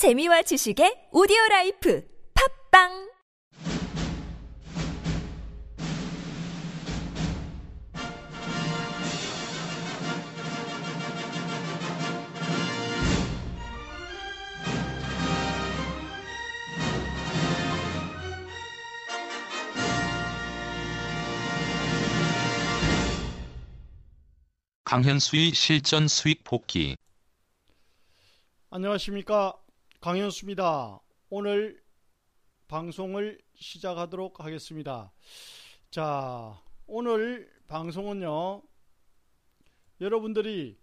재미와 지식의 오디오 라이프 팝빵 강현수의 실전 수익 복귀. 안녕하십니까 강현수입니다. 오늘 방송을 시작하도록 하겠습니다. 자 오늘 방송은요 여러분들이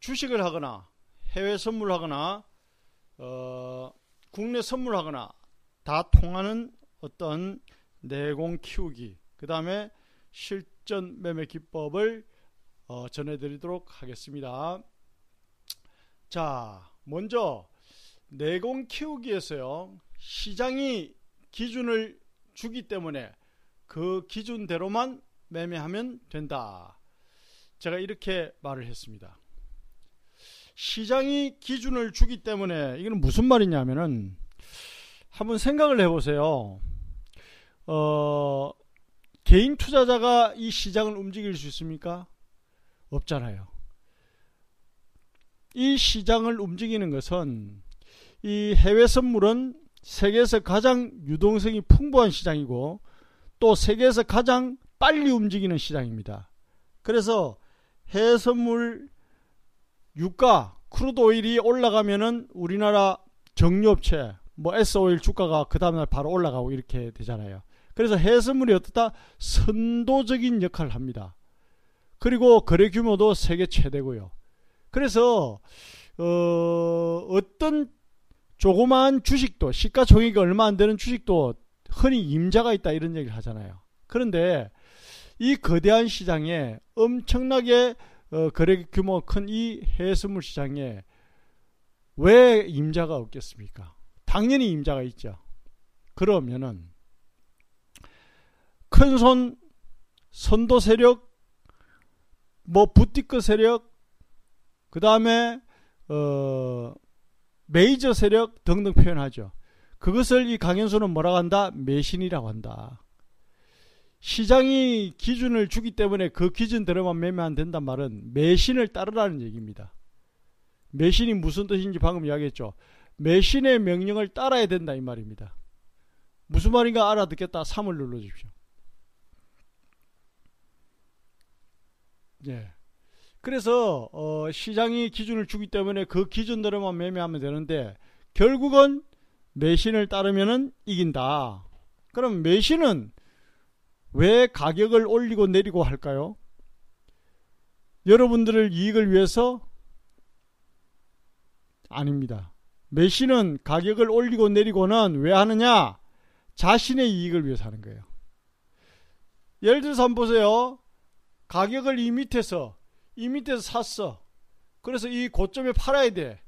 주식을 하거나 해외 선물하거나 어, 국내 선물하거나 다 통하는 어떤 내공 키우기 그 다음에 실전 매매 기법을 어, 전해드리도록 하겠습니다. 자, 먼저 내공 키우기에서요. 시장이 기준을 주기 때문에 그 기준대로만 매매하면 된다. 제가 이렇게 말을 했습니다. 시장이 기준을 주기 때문에 이건 무슨 말이냐면은 한번 생각을 해보세요. 어, 개인 투자자가 이 시장을 움직일 수 있습니까? 없잖아요. 이 시장을 움직이는 것은 이 해외 선물은 세계에서 가장 유동성이 풍부한 시장이고 또 세계에서 가장 빨리 움직이는 시장입니다. 그래서 해외 선물 유가 crude oil이 올라가면은 우리나라 정유업체 뭐 S오일 주가가 그 다음날 바로 올라가고 이렇게 되잖아요. 그래서 해외 선물이 어떻다 선도적인 역할을 합니다. 그리고 거래 규모도 세계 최대고요. 그래서 어, 어떤 조그마한 주식도 시가총액이 얼마 안 되는 주식도 흔히 임자가 있다 이런 얘기를 하잖아요. 그런데 이 거대한 시장에 엄청나게 어, 거래 규모가 큰이 해외선물 시장에 왜 임자가 없겠습니까? 당연히 임자가 있죠. 그러면은 큰 손 선도 세력 뭐 부티크 세력 그 다음에 어, 메이저 세력 등등 표현하죠. 그것을 이 강현수는 뭐라고 한다? 매신이라고 한다. 시장이 기준을 주기 때문에 그 기준대로만 매매하면 된단 말은 매신을 따르라는 얘기입니다. 매신이 무슨 뜻인지 방금 이야기했죠. 매신의 명령을 따라야 된다 이 말입니다. 무슨 말인가 알아듣겠다 3을 눌러주십시오. 예. 그래서 어, 시장이 기준을 주기 때문에 그 기준대로만 매매하면 되는데 결국은 매신을 따르면은 이긴다. 그럼 매신은 왜 가격을 올리고 내리고 할까요? 여러분들을 이익을 위해서 아닙니다. 매신은 가격을 올리고 내리고는 왜 하느냐? 자신의 이익을 위해서 하는 거예요. 예를 들어서 한번 보세요. 가격을 이 밑에서 이 밑에서 샀어. 그래서 이 고점에 팔아야 돼.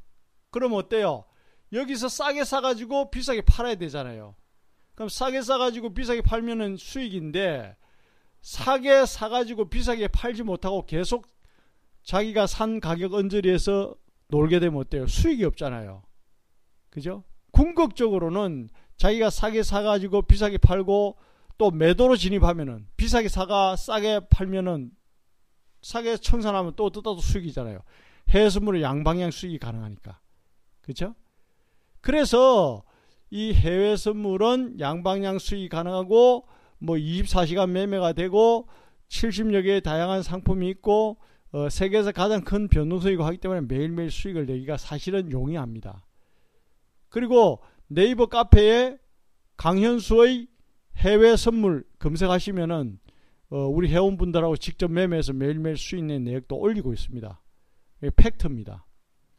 그럼 어때요? 여기서 싸게 사가지고 비싸게 팔아야 되잖아요. 그럼 싸게 사가지고 비싸게 팔면은 수익인데 싸게 사가지고 비싸게 팔지 못하고 계속 자기가 산 가격 언저리에서 놀게 되면 어때요? 수익이 없잖아요. 그죠? 궁극적으로는 자기가 싸게 사가지고 비싸게 팔고 또 매도로 진입하면은 비싸게 사가 싸게 팔면은 싸게 청산하면 또 뜯어도 수익이잖아요. 해외선물은 양방향 수익이 가능하니까. 그렇죠? 그래서 이 해외 선물은 양방향 수익이 가능하고 뭐 24시간 매매가 되고 70여 개의 다양한 상품이 있고 어, 세계에서 가장 큰 변동성이고 하기 때문에 매일매일 수익을 내기가 사실은 용이합니다. 그리고 네이버 카페에 강현수의 해외 선물 검색하시면은 어, 우리 회원분들하고 직접 매매해서 매일매일 수익 낸 내역도 올리고 있습니다. 팩트입니다.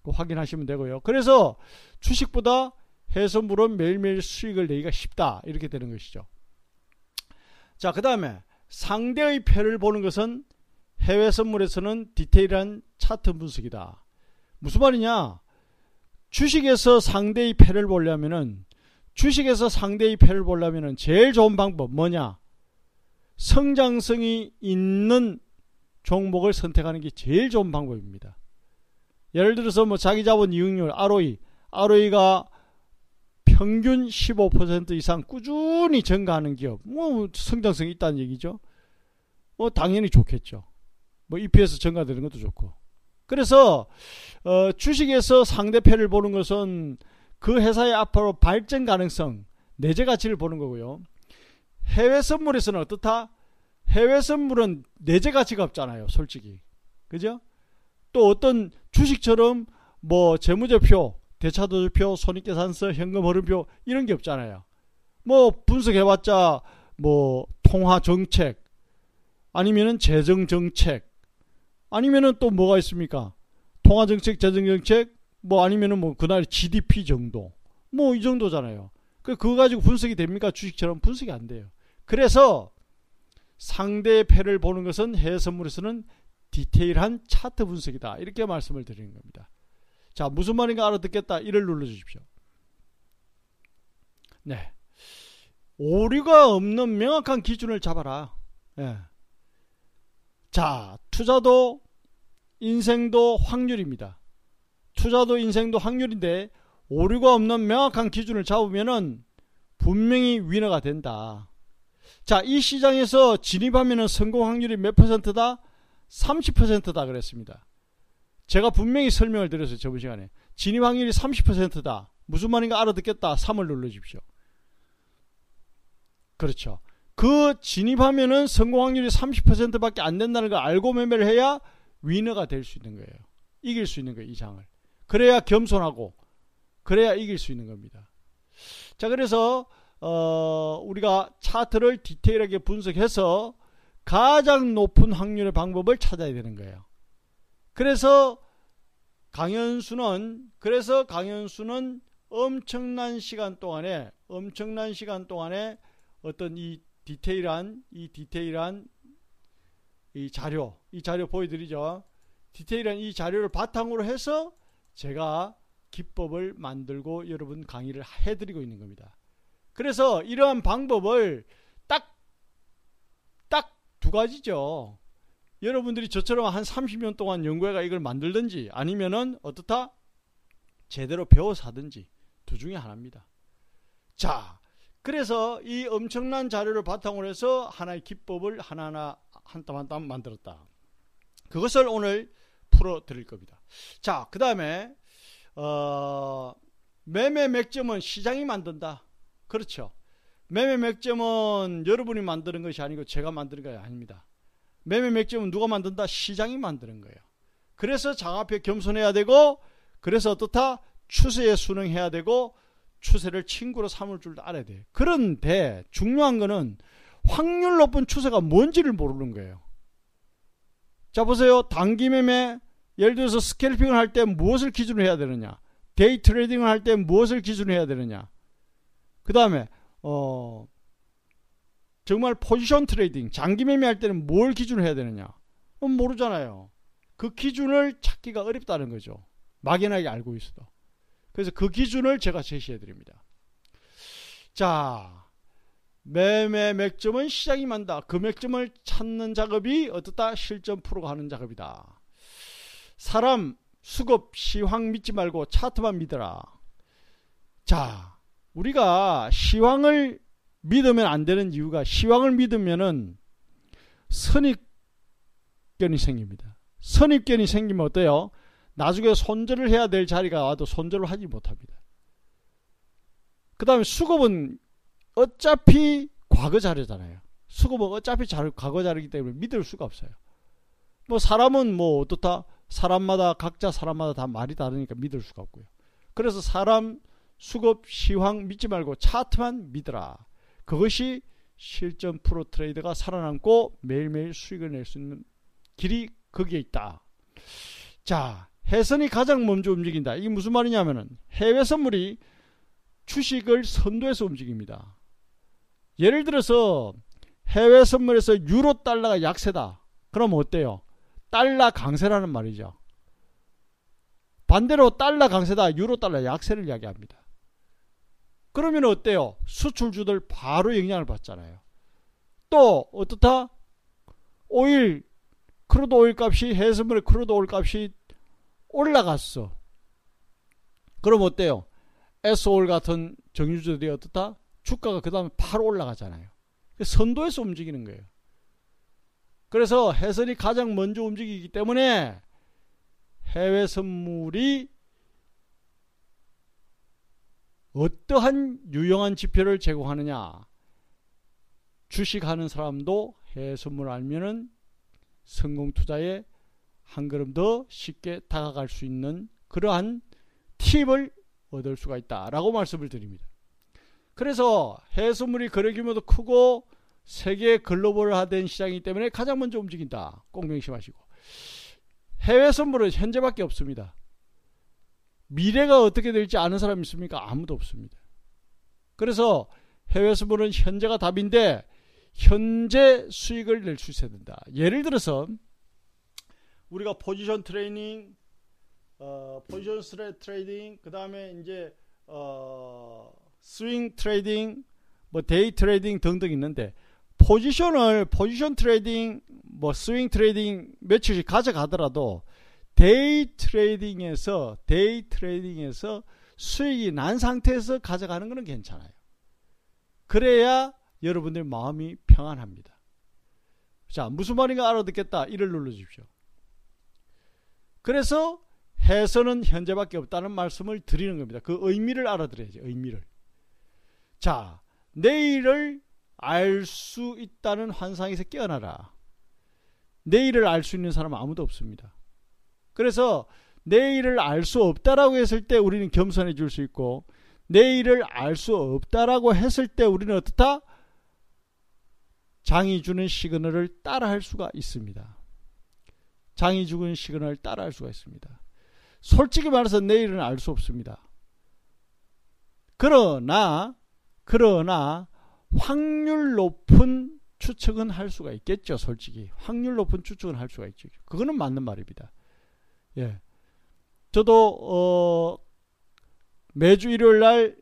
확인하시면 되고요. 그래서 주식보다 해선물은 매일매일 수익을 내기가 쉽다. 이렇게 되는 것이죠. 자, 그 다음에 상대의 패를 보는 것은 해외 선물에서는 디테일한 차트 분석이다. 무슨 말이냐? 주식에서 상대의 패를 보려면은 주식에서 상대의 패를 보려면은 제일 좋은 방법 뭐냐? 성장성이 있는 종목을 선택하는 게 제일 좋은 방법입니다. 예를 들어서 뭐 자기 자본 이익률 ROE, ROE가 평균 15% 이상 꾸준히 증가하는 기업, 뭐 성장성이 있다는 얘기죠. 뭐 당연히 좋겠죠. 뭐 EPS 증가되는 것도 좋고. 그래서 어, 주식에서 상대편을 보는 것은 그 회사의 앞으로 발전 가능성, 내재 가치를 보는 거고요. 해외 선물에서는 어떻다? 해외 선물은 내재 가치가 없잖아요, 솔직히. 그죠? 또 어떤 주식처럼 뭐 재무제표, 대차도표, 손익계산서, 현금 흐름표 이런 게 없잖아요. 뭐 분석해봤자 뭐 통화 정책 아니면은 재정 정책 아니면은 또 뭐가 있습니까? 통화 정책, 재정 정책 뭐 아니면은 뭐 그날 GDP 정도 뭐 이 정도잖아요. 그 그거 가지고 분석이 됩니까? 주식처럼 분석이 안 돼요. 그래서 상대의 패를 보는 것은 해외 선물에서는 디테일한 차트 분석이다. 이렇게 말씀을 드리는 겁니다. 자, 무슨 말인가 알아듣겠다. 이를 눌러주십시오. 네. 오류가 없는 명확한 기준을 잡아라. 예. 자, 투자도 인생도 확률입니다. 투자도 인생도 확률인데 오류가 없는 명확한 기준을 잡으면은 분명히 위너가 된다. 자, 이 시장에서 진입하면 성공 확률이 몇 퍼센트다? 30%다 그랬습니다. 제가 분명히 설명을 드렸어요. 저번 시간에. 진입 확률이 30%다. 무슨 말인가 알아듣겠다. 3을 눌러주십시오. 그렇죠. 그 진입하면은 성공 확률이 30%밖에 안 된다는 걸 알고 매매를 해야 위너가 될 수 있는 거예요. 이길 수 있는 거예요. 이 장을. 그래야 겸손하고 그래야 이길 수 있는 겁니다. 자, 그래서 어, 우리가 차트를 디테일하게 분석해서 가장 높은 확률의 방법을 찾아야 되는 거예요. 그래서 강현수는 그래서 강현수는 엄청난 시간 동안에 엄청난 시간 동안에 어떤 이 디테일한 이 디테일한 이 자료 이 자료 보여드리죠. 디테일한 이 자료를 바탕으로 해서 제가 기법을 만들고 여러분 강의를 해드리고 있는 겁니다. 그래서 이러한 방법을 딱, 딱 두 가지죠. 여러분들이 저처럼 한 30년 동안 연구해가 이걸 만들든지 아니면은 어떻다? 제대로 배워서 하든지 두 중에 하나입니다. 자, 그래서 이 엄청난 자료를 바탕으로 해서 하나의 기법을 하나하나 한땀 한 땀 만들었다. 그것을 오늘 풀어 드릴 겁니다. 자, 그 다음에, 어, 매매 맥점은 시장이 만든다. 그렇죠. 매매 맥점은 여러분이 만드는 것이 아니고 제가 만드는 것이 아닙니다. 매매 맥점은 누가 만든다? 시장이 만드는 거예요. 그래서 장 앞에 겸손해야 되고 그래서 어떻다? 추세에 순응해야 되고 추세를 친구로 삼을 줄 알아야 돼. 그런데 중요한 거는 확률 높은 추세가 뭔지를 모르는 거예요. 자 보세요. 단기 매매 예를 들어서 scalping을 할 때 무엇을 기준으로 해야 되느냐? day trading을 할 때 무엇을 기준으로 해야 되느냐? 그 다음에 어 정말 position trading 장기 매매할 때는 뭘 기준으로 해야 되느냐? 모르잖아요. 그 기준을 찾기가 어렵다는 거죠. 막연하게 알고 있어도. 그래서 그 기준을 제가 제시해 드립니다. 자, 매매 맥점은 시장이 만다. 그 맥점을 찾는 작업이 어떻다? 실전 프로가 하는 작업이다. 사람 수급 시황 믿지 말고 차트만 믿어라. 자, 우리가 시황을 믿으면 안 되는 이유가 시황을 믿으면은 선입견이 생깁니다. 선입견이 생기면 어때요? 나중에 손절을 해야 될 자리가 와도 손절을 하지 못합니다. 그 다음에 수급은 어차피 과거 자료잖아요. 수급은 어차피 자료, 과거 자료이기 때문에 믿을 수가 없어요. 뭐 사람은 뭐 어떻다? 사람마다 각자 사람마다 다 말이 다르니까 믿을 수가 없고요. 그래서 사람 수급 시황 믿지 말고 차트만 믿어라. 그것이 실전 프로 트레이더가 살아남고 매일매일 수익을 낼 수 있는 길이 거기에 있다. 자, 해선이 가장 먼저 움직인다. 이게 무슨 말이냐면은 해외 선물이 주식을 선도해서 움직입니다. 예를 들어서 해외 선물에서 유로 달러가 약세다. 그럼 어때요? 달러 강세라는 말이죠. 반대로 달러 강세다. 유로 달러 약세를 이야기합니다. 그러면 어때요? 수출주들 바로 영향을 받잖아요. 또 어떻다? 오일 crude oil 값이 해외 선물의 crude oil 값이 올라갔어. 그럼 어때요? SOL 같은 정유주들이 어떻다? 주가가 그 다음에 바로 올라가잖아요. 선도에서 움직이는 거예요. 그래서 해선이 가장 먼저 움직이기 때문에 해외 선물이 어떠한 유용한 지표를 제공하느냐. 주식하는 사람도 해외 선물 알면은 성공 투자에 한 걸음 더 쉽게 다가갈 수 있는 그러한 팁을 얻을 수가 있다라고 말씀을 드립니다. 그래서 해외 선물이 거래 규모도 크고 세계 글로벌화된 시장이기 때문에 가장 먼저 움직인다. 꼭 명심하시고. 해외 선물은 현재밖에 없습니다. 미래가 어떻게 될지 아는 사람 있습니까? 아무도 없습니다. 그래서 해외 선물은 현재가 답인데 현재 수익을 낼 수 있어야 된다. 예를 들어서 우리가 position training, 어, 포지션 스레 trading, 그 다음에 이제 어, swing trading, 뭐 day trading 등등 있는데 포지션을 position trading, 뭐 swing trading 며칠씩 가져가더라도 day trading에서 day trading에서 수익이 난 상태에서 가져가는 것은 괜찮아요. 그래야 여러분들 마음이 평안합니다. 자, 무슨 말인가 알아듣겠다. 이를 눌러 주십시오. 그래서 해서는 현재밖에 없다는 말씀을 드리는 겁니다. 그 의미를 알아들어야지, 의미를. 자, 내일을 알 수 있다는 환상에서 깨어나라. 내일을 알 수 있는 사람은 아무도 없습니다. 그래서 내일을 알 수 없다라고 했을 때 우리는 겸손해 줄 수 있고, 내일을 알 수 없다라고 했을 때 우리는 어떻다? 장이 주는 시그널을 따라할 수가 있습니다. 장이 주는 시그널을 따라할 수가 있습니다. 솔직히 말해서 내일은 알 수 없습니다. 그러나 그러나 확률 높은 추측은 할 수가 있겠죠, 솔직히. 확률 높은 추측은 할 수가 있죠. 그거는 맞는 말입니다. 예. 저도 어 매주 일요일 날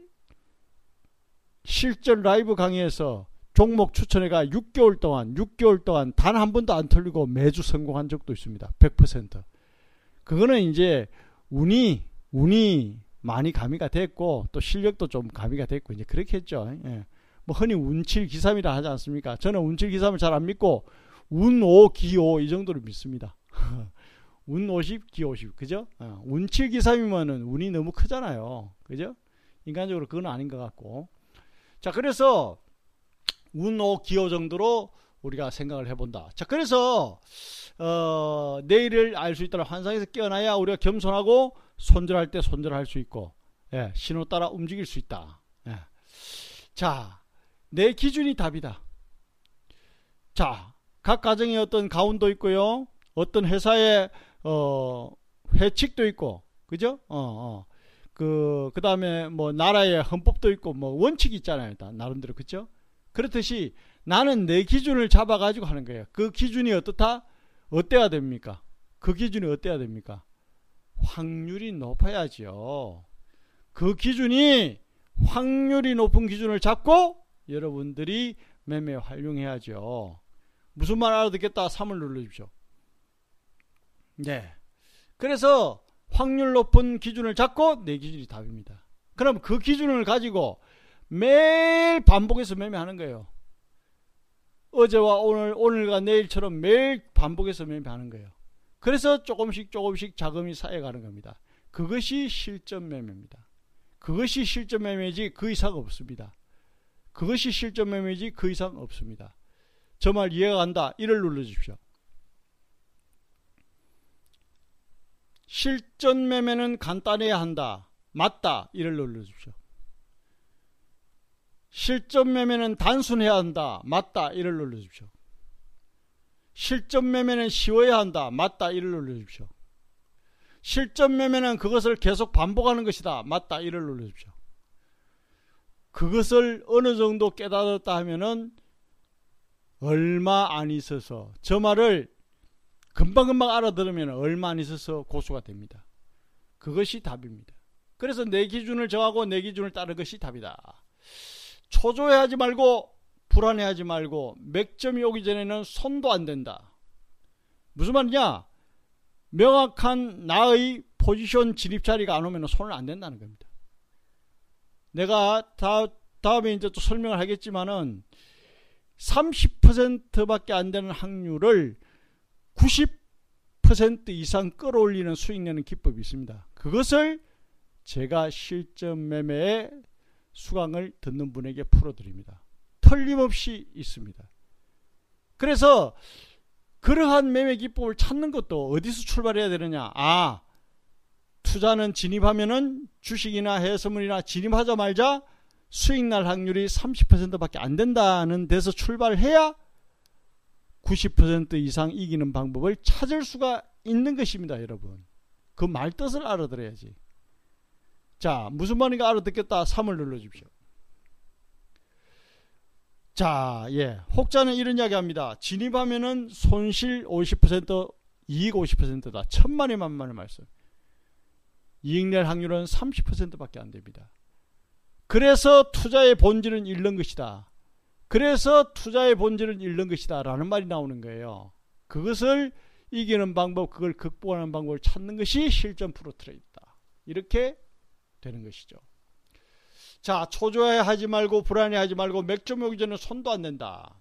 실전 라이브 강의에서 종목 추천회가 6개월 동안 6개월 동안 단 한 번도 안 틀리고 매주 성공한 적도 있습니다. 100%. 그거는 이제 운이 운이 많이 가미가 됐고 또 실력도 좀 가미가 됐고 이제 그렇게 했죠. 예. 뭐 흔히 운칠 기삼이라 하지 않습니까? 저는 운칠 기삼을 잘 안 믿고 운5 기5 이 정도를 믿습니다. 운 50, 기 50. 그죠? 어, 운 7 기삼이면은 운이 너무 크잖아요. 그죠? 인간적으로 그건 아닌 것 같고. 자, 그래서 운 5 기호 정도로 우리가 생각을 해본다. 자, 그래서 어, 내일을 알 수 있다는 환상에서 깨어나야 우리가 겸손하고 손절할 때 손절할 수 있고 예, 신호 따라 움직일 수 있다. 예. 자, 내 기준이 답이다. 자, 각 가정에 어떤 가운도 있고요. 어떤 회사의 어, 회칙도 있고, 그죠? 어, 어. 그, 그 다음에 뭐 나라의 헌법도 있고, 뭐 원칙이 있잖아요. 일단, 나름대로. 그죠? 그렇듯이 나는 내 기준을 잡아가지고 하는 거예요. 그 기준이 어떻다? 어때야 됩니까? 그 기준이 어때야 됩니까? 확률이 높아야죠. 그 기준이 확률이 높은 기준을 잡고 여러분들이 매매 활용해야죠. 무슨 말 알아듣겠다? 3을 눌러주십시오. 네. 그래서 확률 높은 기준을 잡고 내 기준이 답입니다. 그럼 그 기준을 가지고 매일 반복해서 매매하는 거예요. 어제와 오늘, 오늘과 내일처럼 매일 반복해서 매매하는 거예요. 그래서 조금씩 조금씩 자금이 쌓여가는 겁니다. 그것이 실전 매매입니다. 그것이 실전 매매지 그 이상 없습니다. 그것이 실전 매매지 그 이상 없습니다. 저 말 이해가 간다. 이를 눌러주십시오. 실전 매매는 간단해야 한다. 맞다. 이를 눌러주십시오. 실전 매매는 단순해야 한다. 맞다. 이를 눌러주십시오. 실전 매매는 쉬워야 한다. 맞다. 이를 눌러주십시오. 실전 매매는 그것을 계속 반복하는 것이다. 맞다. 이를 눌러주십시오. 그것을 어느 정도 깨달았다 하면은 얼마 안 있어서 저 말을 금방금방 알아들으면 얼마 안 있어서 고수가 됩니다. 그것이 답입니다. 그래서 내 기준을 정하고 내 기준을 따르는 것이 답이다. 초조해하지 말고 불안해하지 말고 맥점이 오기 전에는 손도 안 된다. 무슨 말이냐? 명확한 나의 포지션 진입 자리가 안 오면 손을 안 댄다는 겁니다. 내가 다, 다음에 이제 또 설명을 하겠지만은 30%밖에 안 되는 확률을 90% 이상 끌어올리는 수익 내는 기법이 있습니다. 그것을 제가 실전 매매의 수강을 듣는 분에게 풀어드립니다. 틀림없이 있습니다. 그래서 그러한 매매 기법을 찾는 것도 어디서 출발해야 되느냐? 아, 투자는 진입하면은 주식이나 해서물이나 진입하자마자 수익 날 확률이 30%밖에 안 된다는 데서 출발해야 90% 이상 이기는 방법을 찾을 수가 있는 것입니다, 여러분. 그 말 뜻을 알아들어야지. 자, 무슨 말인가 알아듣겠다. 3을 눌러주십시오. 자, 예. 혹자는 이런 이야기 합니다. 진입하면은 손실 50%, 이익 50%다. 천만의 만만의 말씀. 이익 낼 확률은 30%밖에 안 됩니다. 그래서 투자의 본질은 잃는 것이다. 그래서 투자의 본질은 잃는 것이다. 라는 말이 나오는 거예요. 그것을 이기는 방법, 그걸 극복하는 방법을 찾는 것이 실전 프로 트레이드다. 이렇게 되는 것이죠. 자, 초조해하지 말고 불안해하지 말고 맥점 오기 전에 손도 안 댄다.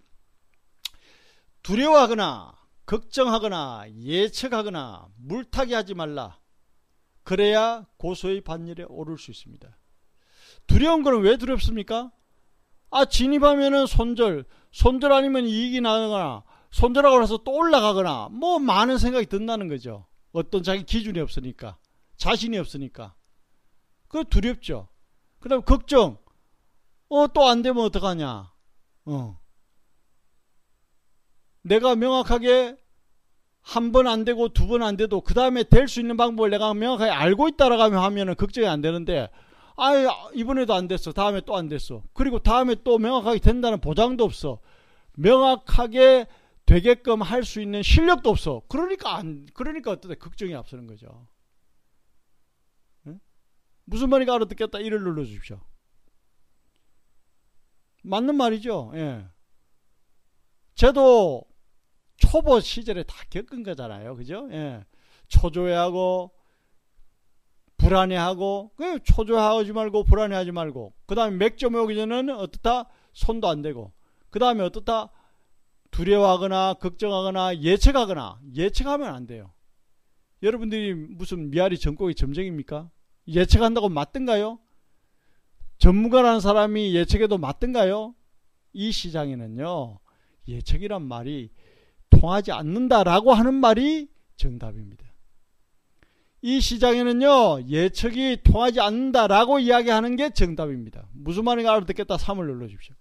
두려워하거나 걱정하거나 예측하거나 물타기 하지 말라. 그래야 고소의 반열에 오를 수 있습니다. 두려운 거는 왜 두렵습니까? 아, 진입하면은 손절, 손절 아니면 이익이 나거나, 손절하고 나서 또 올라가거나, 뭐 많은 생각이 든다는 거죠. 어떤 자기 기준이 없으니까. 자신이 없으니까. 그 두렵죠. 그 다음 걱정. 어, 또 안 되면 어떡하냐. 어. 내가 명확하게 한 번 안 되고 두 번 안 돼도 그 다음에 될 수 있는 방법을 내가 명확하게 알고 있다라고 하면은 걱정이 안 되는데 아 이번에도 안 됐어 다음에 또 안 됐어 그리고 다음에 또 명확하게 된다는 보장도 없어 명확하게 되게끔 할 수 있는 실력도 없어 그러니까 안 그러니까 어떻게 걱정이 앞서는 거죠 무슨 말인가 알아듣겠다. 이를 눌러주십시오. 맞는 말이죠. 예. 저도 초보 시절에 다 겪은 거잖아요. 그죠? 예. 초조해하고, 불안해하고, 그 초조하지 말고, 불안해하지 말고, 그 다음에 맥점 오기 전에는 어떻다? 손도 안 대고, 그 다음에 어떻다? 두려워하거나, 걱정하거나, 예측하거나, 예측하면 안 돼요. 여러분들이 무슨 미아리 전곡이 점쟁입니까? 예측한다고 맞든가요? 전문가라는 사람이 예측해도 맞든가요? 이 시장에는요, 예측이란 말이 통하지 않는다라고 하는 말이 정답입니다. 이 시장에는요, 예측이 통하지 않는다라고 이야기하는 게 정답입니다. 무슨 말인가 알아듣겠다 3을 눌러주십시오.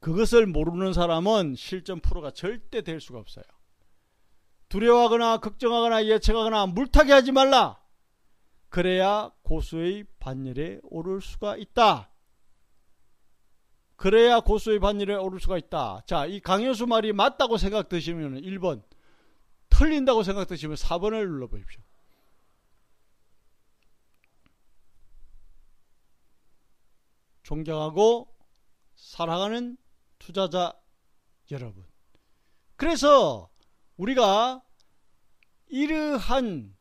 그것을 모르는 사람은 실전 프로가 절대 될 수가 없어요. 두려워하거나 걱정하거나 예측하거나 물타기 하지 말라. 그래야 고수의 반열에 오를 수가 있다. 그래야 고수의 반열에 오를 수가 있다. 자, 이 강효수 말이 맞다고 생각드시면 1번, 틀린다고 생각드시면 4번을 눌러보십시오. 존경하고 사랑하는 투자자 여러분. 그래서 우리가 이러한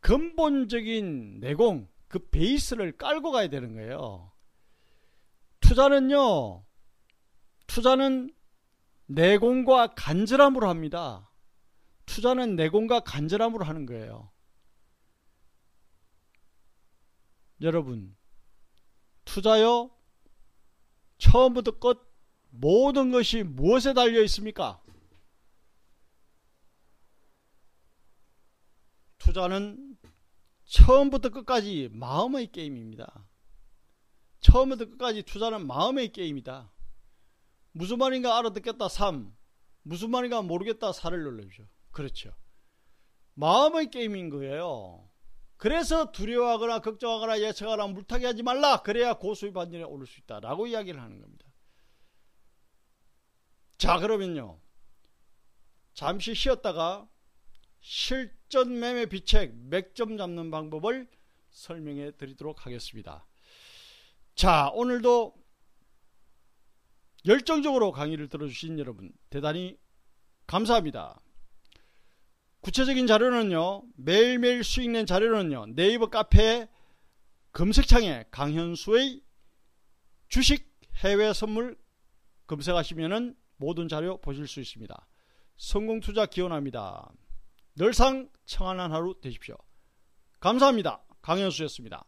근본적인 내공, 그 베이스를 깔고 가야 되는 거예요. 투자는요, 투자는 내공과 간절함으로 합니다. 투자는 내공과 간절함으로 하는 거예요. 여러분, 투자요, 처음부터 끝 모든 것이 무엇에 달려 있습니까? 투자는 처음부터 끝까지 마음의 게임입니다. 처음부터 끝까지 투자는 마음의 게임이다. 무슨 말인가 알아듣겠다 3. 무슨 말인가 모르겠다 4를 눌러주죠. 그렇죠. 마음의 게임인 거예요. 그래서 두려워하거나 걱정하거나 예측하거나 물타기 하지 말라. 그래야 고수의 반전에 오를 수 있다. 라고 이야기를 하는 겁니다. 자, 그러면요. 잠시 쉬었다가 실전 매매 비책 맥점 잡는 방법을 설명해 드리도록 하겠습니다. 자, 오늘도 열정적으로 강의를 들어주신 여러분, 대단히 감사합니다. 구체적인 자료는요. 매일매일 수익 낸 자료는요. 네이버 카페 검색창에 강현수의 주식 해외 선물 검색하시면은 모든 자료 보실 수 있습니다. 성공 투자 기원합니다. 늘상 청안한 하루 되십시오. 감사합니다. 강현수였습니다.